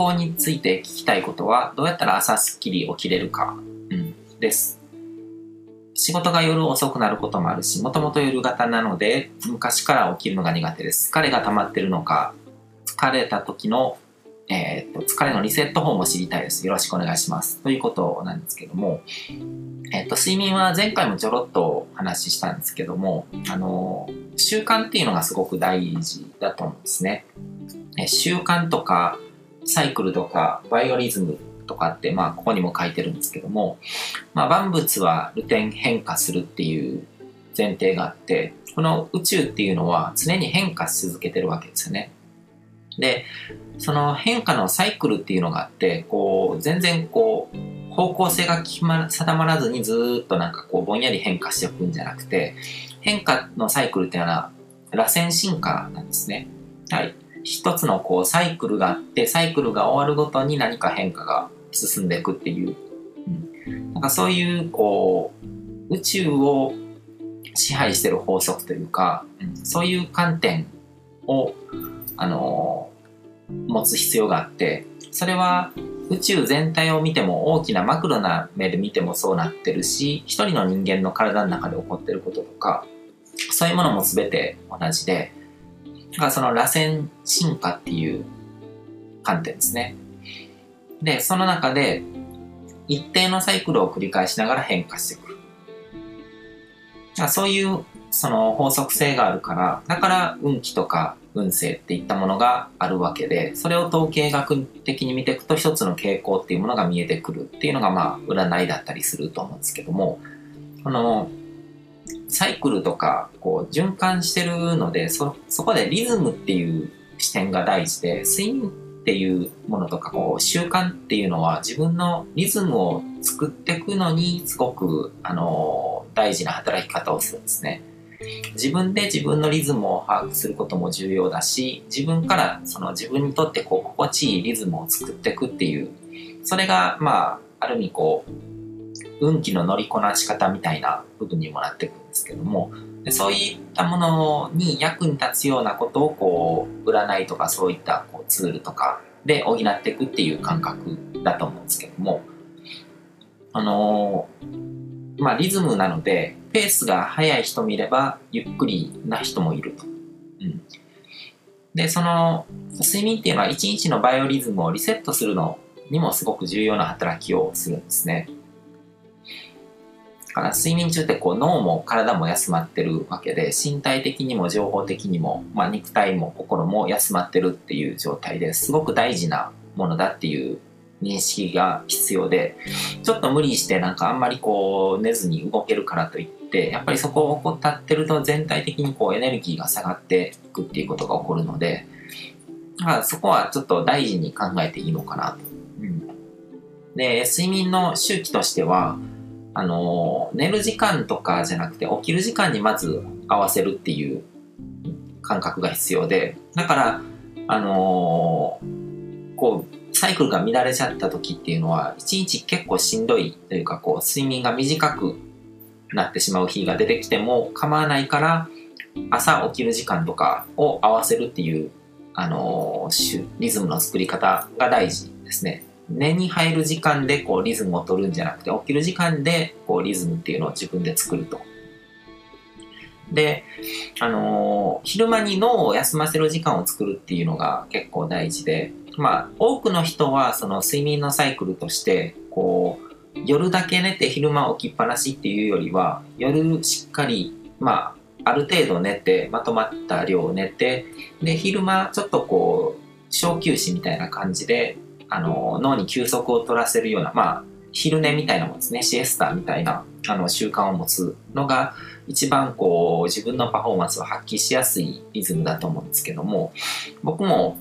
康について聞きたいことは、どうやったら朝すっきり起きれるか、うん、です。仕事が夜遅くなることもあるし、もともと夜型なので、昔から起きるのが苦手です。疲れが溜まってるのか、疲れた時の、えー、っと、疲れのリセット法も知りたいです。よろしくお願いします。ということなんですけども、えー、っと、睡眠は前回もちょろっとお話ししたんですけども、あの、習慣っていうのがすごく大事だと思うんですね。え習慣とか、サイクルとか、バイオリズムとかって、まあ、ここにも書いてるんですけども、まあ、万物はルテン変化するっていう前提があって、この宇宙っていうのは常に変化し続けてるわけですよね。で、その変化のサイクルっていうのがあって、こう、全然こう、方向性が決ま定まらずにずっとなんかこう、ぼんやり変化していくんじゃなくて、変化のサイクルっていうのは、螺旋進化なんですね。はい。一つのこう、サイクルがあって、サイクルが終わるごとに何か変化が進んでいくっていう、うん、なんかそういうこう宇宙を支配してる法則というか、うん、そういう観点をあの持つ必要があってそれは宇宙全体を見ても大きなマクロな目で見てもそうなってるし一人の人間の体の中で起こってることとかそういうものも全て同じでだからその螺旋進化っていう観点ですねで、その中で、一定のサイクルを繰り返しながら変化してくる。あそういうその法則性があるから、だから運気とか運勢っていったものがあるわけで、それを統計学的に見ていくと一つの傾向っていうものが見えてくるっていうのがまあ占いだったりすると思うんですけども、このサイクルとかこう循環してるので、そ、そこでリズムっていう視点が大事で、睡眠っていうものとかこう習慣っていうのは自分のリズムを作っていくのにすごくあの大事な働き方をするんですね。自分で自分のリズムを把握することも重要だし自分からその自分にとってこう心地いいリズムを作っていくっていうそれがまあある意味こう運気の乗りこなし方みたいな部分にもなっていくんですけどもでそういったものに役に立つようなことをこう占いとかそういったこうツールとかで補っていくっていう感覚だと思うんですけどもあのー、まあリズムなのでペースが速い人もいればゆっくりな人もいると。うん、でその睡眠っていうのは一日のバイオリズムをリセットするのにもすごく重要な働きをするんですね。から睡眠中ってこう脳も体も休まってるわけで身体的にも情報的にも、まあ、肉体も心も休まってるっていう状態ですごく大事なものだっていう認識が必要でちょっと無理してなんかあんまりこう寝ずに動けるからといってやっぱりそこを怠ってると全体的にこうエネルギーが下がっていくっていうことが起こるのでだからそこはちょっと大事に考えていいのかなと。うん、で睡眠の周期としてはあの、寝る時間とかじゃなくて起きる時間にまず合わせるっていう感覚が必要で、だから、あのこう、サイクルが乱れちゃった時っていうのは、一日結構しんどいというか、こう、睡眠が短くなってしまう日が出てきても構わないから、朝起きる時間とかを合わせるっていう、あのリズムの作り方が大事ですね。寝に入る時間でこうリズムを取るんじゃなくて起きる時間でこうリズムっていうのを自分で作ると。で、あのー、昼間に脳を休ませる時間を作るっていうのが結構大事で、まあ、多くの人はその睡眠のサイクルとして、こう、夜だけ寝て昼間起きっぱなしっていうよりは、夜しっかり、まあ、ある程度寝て、まとまった量を寝て、で、昼間ちょっとこう、小休止みたいな感じであの、脳に休息を取らせるような、まあ、昼寝みたいなもんですね、シエスタみたいな、あの、習慣を持つのが、一番こう、自分のパフォーマンスを発揮しやすいリズムだと思うんですけども、僕も、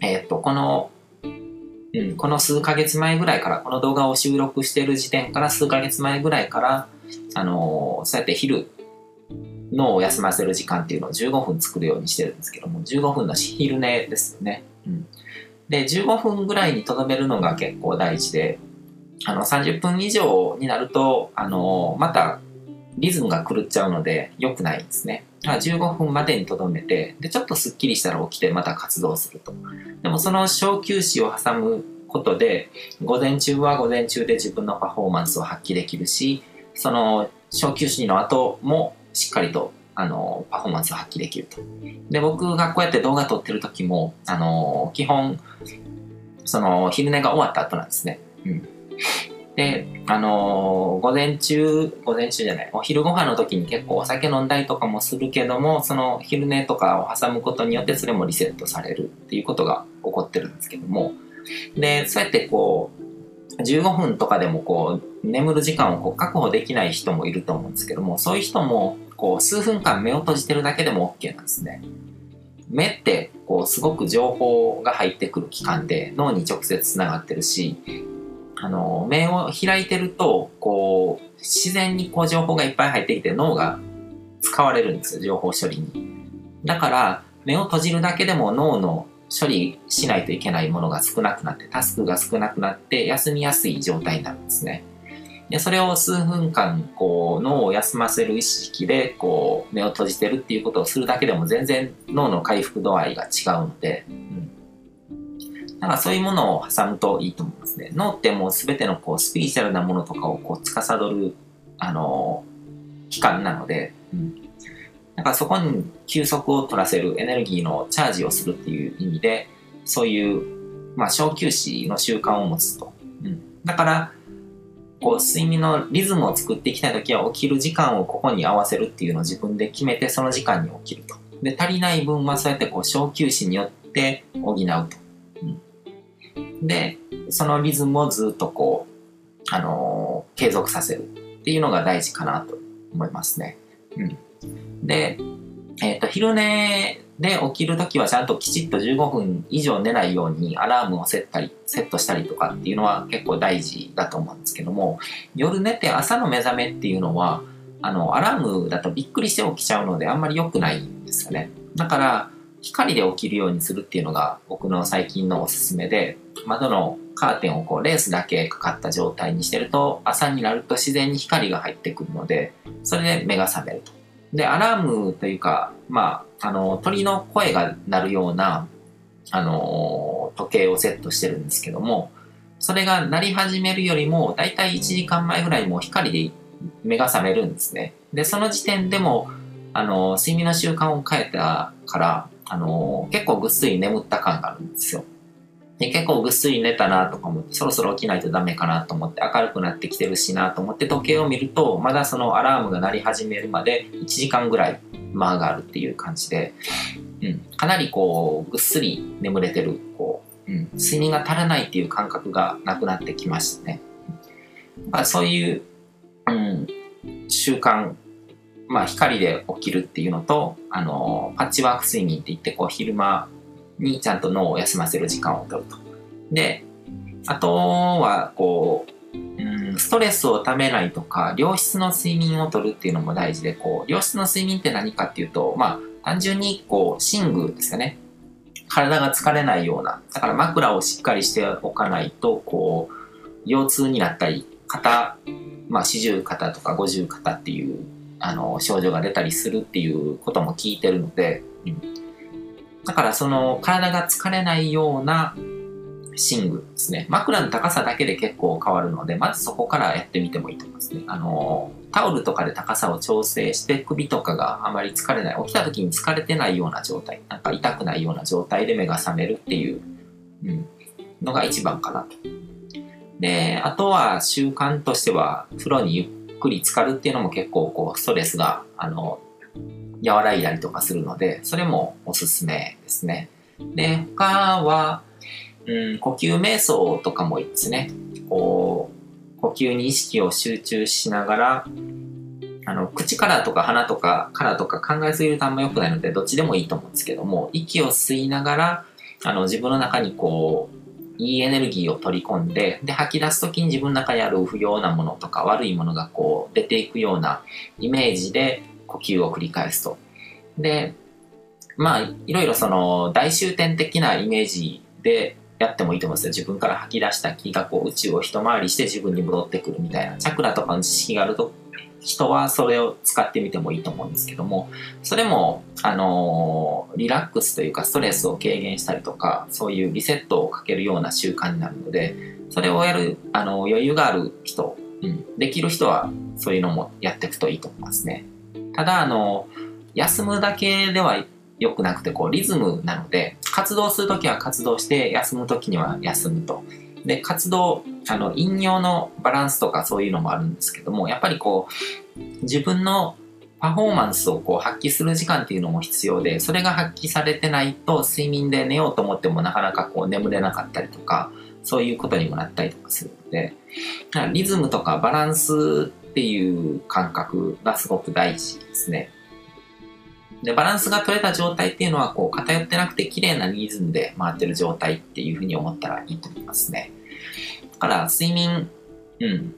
えっ、と、この、うん、この数ヶ月前ぐらいから、この動画を収録している時点から数ヶ月前ぐらいから、あのそうやって昼、脳を休ませる時間っていうのを15分作るようにしてるんですけども、15分の昼寝ですよね。うん。で、15分ぐらいにとどめるのが結構大事で、あの、30分以上になると、あの、また、リズムが狂っちゃうので良くないんですね。15分までにとどめて、で、ちょっとスッキリしたら起きてまた活動すると。でもその小休止を挟むことで、午前中は午前中で自分のパフォーマンスを発揮できるし、その小休止の後もしっかりとあの、パフォーマンスを発揮できると。で、僕がこうやって動画撮ってる時も、あの、基本、その、昼寝が終わった後なんですね。うん。で、あの、午前中、午前中じゃない、お昼ご飯の時に結構お酒飲んだりとかもするけども、その昼寝とかを挟むことによってそれもリセットされるっていうことが起こってるんですけども、で、そうやってこう、15分とかでもこう、眠る時間をこう確保できない人もいると思うんですけども、そういう人も、こう、数分間目を閉じてるだけでも OK なんですね。目ってこうすごく情報が入ってくる器官で脳に直接つながってるしあの、目を開いてると、こう、自然にこう情報がいっぱい入ってきて脳が使われるんですよ、情報処理に。だから、目を閉じるだけでも脳の処理しないといけないものが少なくなって、タスクが少なくなって休みやすい状態になるんですね。で、それを数分間、こう、脳を休ませる意識で、こう、目を閉じてるっていうことをするだけでも全然脳の回復度合いが違うので、うんなんかそういうものを挟むといいと思いますね。脳ってもう全てのこうスピリチュアルなものとかをこう司る、あのー、機関なので、うん。なんかそこに休息を取らせるエネルギーのチャージをするっていう意味で、そういう、まあ、小休止の習慣を持つと。うん。だから、こう睡眠のリズムを作っていきたいときは起きる時間をここに合わせるっていうのを自分で決めてその時間に起きると。で、足りない分はそうやってこう小休止によって補うと。で、そのリズムをずっとこう、あのー、継続させるっていうのが大事かなと思いますね。うん。で、えっ、ー、と、昼寝で起きるときはちゃんときちっと15分以上寝ないようにアラームをセッたり、セットしたりとかっていうのは結構大事だと思うんですけども、夜寝て朝の目覚めっていうのは、あの、アラームだとびっくりして起きちゃうのであんまり良くないんですよね。だから、光で起きるようにするっていうのが僕の最近のおすすめで、窓のカーテンをこうレースだけかかった状態にしてると朝になると自然に光が入ってくるのでそれで目が覚めると。でアラームというかまああの鳥の声が鳴るようなあの時計をセットしてるんですけどもそれが鳴り始めるよりもだいたい1時間前ぐらいも光で目が覚めるんですね。でその時点でもあの睡眠の習慣を変えたからあの結構ぐっすり眠った感があるんですよ。で、結構ぐっすり寝たなとか思って、そろそろ起きないとダメかなと思って、明るくなってきてるしなと思って時計を見ると、まだそのアラームが鳴り始めるまで1時間ぐらい間があるっていう感じで、うん、かなりこう、ぐっすり眠れてる、こう、うん、睡眠が足らないっていう感覚がなくなってきましたね。まあ、そういう、うん、習慣、まあ、光で起きるっていうのと、あの、パッチワーク睡眠って言って、こう、昼間、にちゃんと脳を休ませる時間を取ると。で、あとは、こう、うん、ストレスをためないとか、良質の睡眠をとるっていうのも大事で、こう、良質の睡眠って何かっていうと、まあ、単純に、こう、寝具ですよね。体が疲れないような。だから枕をしっかりしておかないと、こう、腰痛になったり、肩、まあ、四十肩とか五十肩っていう、あの、症状が出たりするっていうことも聞いてるので、うんだからその体が疲れないような寝具ですね。枕の高さだけで結構変わるので、まずそこからやってみてもいいと思いますね。あの、タオルとかで高さを調整して首とかがあまり疲れない、起きた時に疲れてないような状態、なんか痛くないような状態で目が覚めるっていう、うん、のが一番かなと。で、あとは習慣としては、風呂にゆっくり浸かるっていうのも結構こう、ストレスが、あの、和らいだりとかするので、それもおすすめですね。で、他は、うん、呼吸瞑想とかもいいですね。こう、呼吸に意識を集中しながら、あの、口からとか鼻とかからとか考えすぎるとあんま良くないので、どっちでもいいと思うんですけども、息を吸いながら、あの、自分の中にこう、いいエネルギーを取り込んで、で、吐き出す時に自分の中にある不要なものとか悪いものがこう出ていくようなイメージで呼吸を繰り返すと。で、まあ、いろいろその大終点的なイメージでやってもいいと思うんですよ。自分から吐き出した気がこう宇宙を一回りして自分に戻ってくるみたいな。チャクラとかの知識があると人はそれを使ってみてもいいと思うんですけども、それも、あのリラックスというかストレスを軽減したりとか、そういうリセットをかけるような習慣になるので、それをやる、あの、余裕がある人、うん、できる人はそういうのもやっていくといいと思いますね。ただ、あの、休むだけでは良くなくて、こう、リズムなので、活動するときは活動して、休むときには休むと。で、活動、あの、引用のバランスとかそういうのもあるんですけども、やっぱりこう、自分のパフォーマンスをこう発揮する時間っていうのも必要で、それが発揮されてないと、睡眠で寝ようと思ってもなかなかこう眠れなかったりとか、そういうことにもなったりとかするので、リズムとかバランスっていう感覚がすごく大事ですね。で、バランスが取れた状態っていうのは、こう、偏ってなくて綺麗なリズムで回ってる状態っていうふうに思ったらいいと思いますね。だから、睡眠、うん。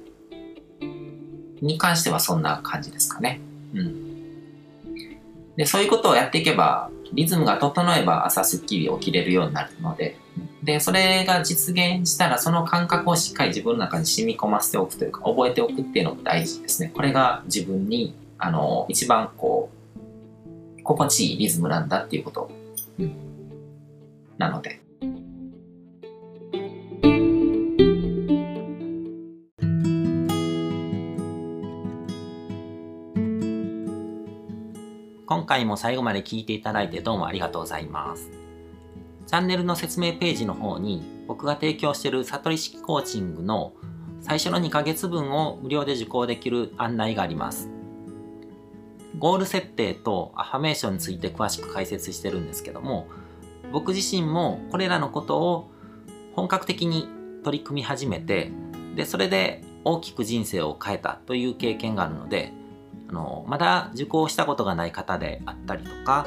に関してはそんな感じですかね。うん。で、そういうことをやっていけば、リズムが整えば朝すっきり起きれるようになるので、で、それが実現したら、その感覚をしっかり自分の中に染み込ませておくというか、覚えておくっていうのも大事ですね。これが自分に、あの、一番こう、心地いいリズムなんだっていうこと。うん、なので。今回も最後まで聞いていただいてどうもありがとうございます。チャンネルの説明ページの方に僕が提供している悟り式コーチングの最初の2ヶ月分を無料で受講できる案内があります。ゴール設定とアファメーションについて詳しく解説してるんですけども、僕自身もこれらのことを本格的に取り組み始めて、で、それで大きく人生を変えたという経験があるので、あの、まだ受講したことがない方であったりとか、